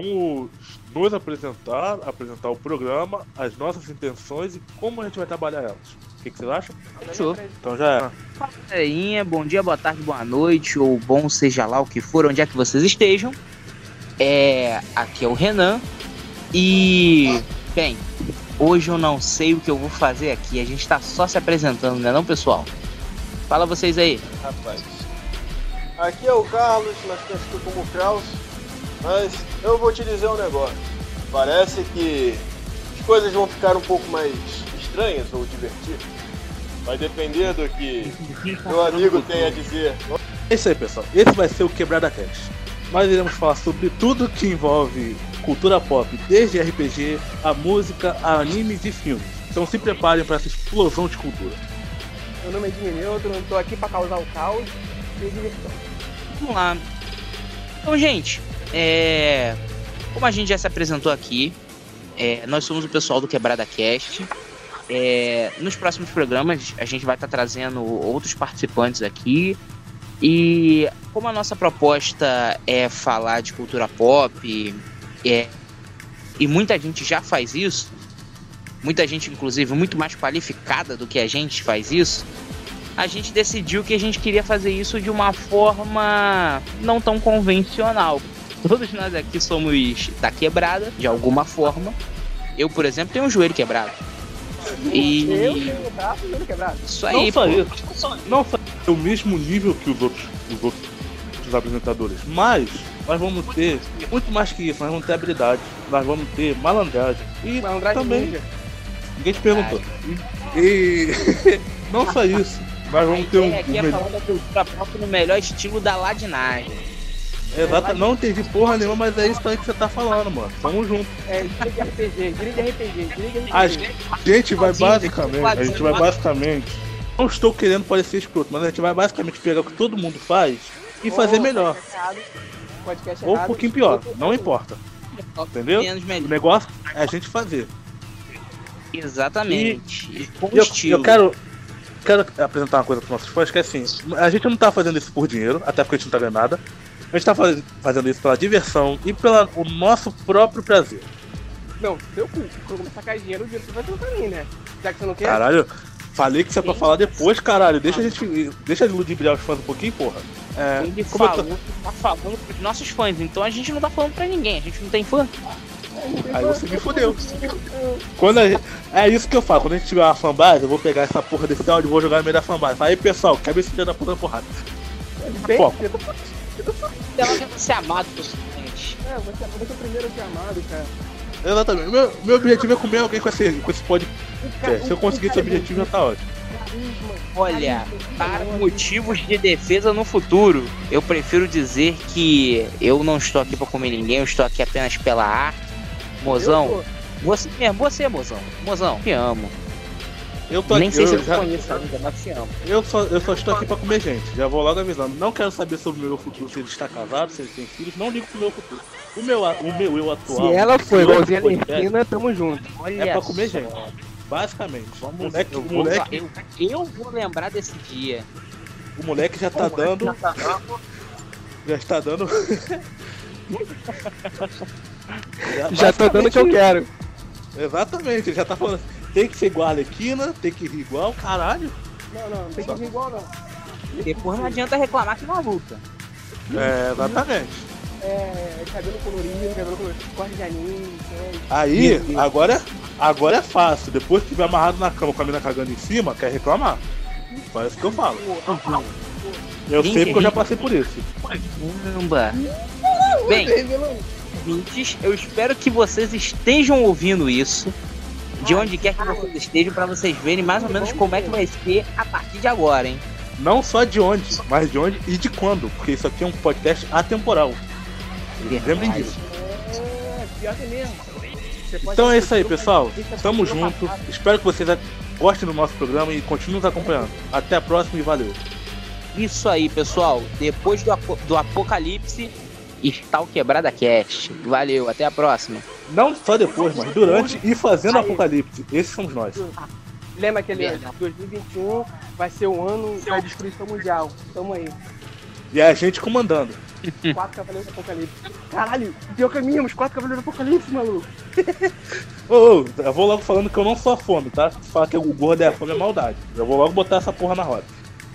Vamos nos apresentar, apresentar o programa, as nossas intenções e como a gente vai trabalhar elas. O que, que vocês acham? Show. Então já é. Bom dia, boa tarde, boa noite, ou bom seja lá o que for, onde é que vocês estejam. É, aqui é o Renan. E, bem, hoje eu não sei o que eu vou fazer aqui. A gente tá só se apresentando, né, não, pessoal? Fala vocês aí. Rapaz. Aqui é o Carlos, mais conhecido como Kraus. Mas eu vou te dizer um negócio. Parece que as coisas vão ficar um pouco mais estranhas ou divertidas. Vai depender do que meu amigo tem a dizer. É isso aí, pessoal. Esse vai ser o Quebrada Cast. Nós iremos falar sobre tudo que envolve cultura pop, desde RPG, a música, a animes e filmes. Então se preparem para essa explosão de cultura. Meu nome é Jimmy Neutron, tô aqui pra causar o caos e a diversão. Vamos lá. Então, gente, é... como a gente já se apresentou aqui, é, nós somos o pessoal do Quebrada Cast. É, nos próximos programas a gente vai estar trazendo outros participantes aqui. E como a nossa proposta é falar de cultura pop, é, e muita gente já faz isso, muita gente, inclusive, muito mais qualificada do que a gente faz isso, a gente decidiu que a gente queria fazer isso de uma forma não tão convencional. Todos nós aqui somos da quebrada, de alguma forma. Eu, por exemplo, tenho um joelho quebrado. E. Eu tenho o braço e o joelho quebrado. Isso aí, não só pô. isso, não só é o mesmo nível que os outros, os outros apresentadores, mas nós vamos ter muito mais que isso, nós vamos ter habilidade, nós vamos ter malandragem e Malandragem também ninja. ninguém te perguntou. E não só isso, nós vamos ter um, aqui é da cultura pop no melhor estilo da ladinagem. Exato, não entendi porra nenhuma, mas é isso aí que você tá falando, mano. Tamo junto. É, gíria de RPG, gíria de RPG, gíria de RPG. A gente vai basicamente, a gente vai basicamente. Não estou querendo parecer escroto, mas a gente vai basicamente pegar o que todo mundo faz e fazer melhor. Ou um pouquinho pior, não importa. Entendeu? O negócio é a gente fazer. Exatamente. E com Eu, estilo. eu quero, quero apresentar uma coisa para nossos fãs, que é assim, a gente não tá fazendo isso por dinheiro, até porque a gente não tá ganhando nada. A gente tá faz- fazendo isso pela diversão e pelo nosso próprio prazer. Não, seu cu. Quando começar a cair dinheiro, o dinheiro você vai ter pra mim, né? Já que você não quer. Caralho, falei que isso é pra falar depois, caralho. Deixa a gente. Deixa de ludibriar os fãs um pouquinho, porra. É, Ele como eu tô- falou tá falando pros nossos fãs, então a gente não tá falando pra ninguém, a gente não tem fã. Aí você me fudeu. Quando a gente- é isso que eu falo, quando a gente tiver uma fanbase, eu vou pegar essa porra desse áudio e vou jogar no meio da fanbase. Aí pessoal, cabeça da puta na porrada. Bem, Pô. Ela quer ser amado pessoalmente. É, você, você é o primeiro a ser amado, cara. Exatamente. Meu, meu objetivo é comer alguém com esse, com esse podcast. O ca- Se eu conseguir esse objetivo, já tá ótimo. Olha, para motivos de defesa no futuro, eu prefiro dizer que eu não estou aqui pra comer ninguém, eu estou aqui apenas pela arte. Mozão, você mesmo, você, mozão. Mozão, te amo. Eu tô Nem aqui, sei se eu, já- conheço ainda, mas te amo. eu, só, eu só estou aqui pra comer gente. Já vou logo avisando. Não quero saber sobre o meu futuro, se ele está casado, se ele tem filhos. Não ligo pro meu futuro. O meu, o meu eu atual. Se ela outro igualzinha a Argentina, tamo junto. Olha É pra comer só. gente. Basicamente. Vamos, moleque, eu, o, vou, moleque, eu, eu vou lembrar desse dia. o moleque já tá dando. Já está dando. Já tô dando o que eu quero. Exatamente, ele já tá falando. Tem que ser igual a Arlequina, tem que rir igual, caralho. Não, não, não tem que vir igual, não. Depois não adianta reclamar que não luta. É, exatamente. É, cabelo colorido, cabelo colorido, corte de anime, é, Aí, agora, agora é fácil. Depois que tiver amarrado na cama com a mina cagando em cima, quer reclamar. Isso que eu falo. Eu sei que porque eu já passei por isso. Caramba. Bem, ouvintes, eu espero que vocês estejam ouvindo isso. De onde quer que vocês estejam, pra vocês verem mais ou menos como é que vai ser a partir de agora, hein? Não só de onde, mas de onde e de quando. Porque isso aqui é um podcast atemporal. Lembrem disso. É, pior que é mesmo. Você pode Então é isso aí, pessoal. Tamo junto. Espero que vocês gostem do nosso programa e continuem nos acompanhando. Até a próxima e valeu. Isso aí, pessoal. Depois do, apo- do apocalipse, está o Quebrada Cast. Valeu, até a próxima. Não só depois, mas durante e fazendo Apocalipse. Esses somos nós. Lembra aquele Verdade. 2021 vai ser o ano da destruição mundial. Tamo aí. E é a gente comandando. Quatro Cavaleiros do Apocalipse. Caralho, pior caminho, os quatro Cavaleiros do Apocalipse, maluco. Ô, ô, eu vou logo falando que eu não sou a fome, tá? Se falar que o gordo é a fome é maldade. Eu vou logo botar essa porra na roda.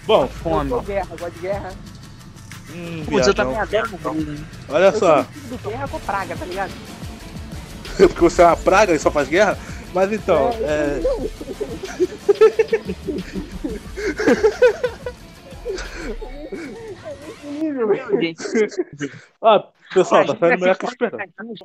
Bom, Fome. Eu sou guerra, gosto de guerra. hum, Putz, eu também adoro Bruno. Olha Eu só, filho do guerra com praga, tá ligado? Porque você é uma praga e só faz guerra. Mas então, é. Esse nível, velho. Gente, Ó, pessoal, tá saindo melhor que ser esperando.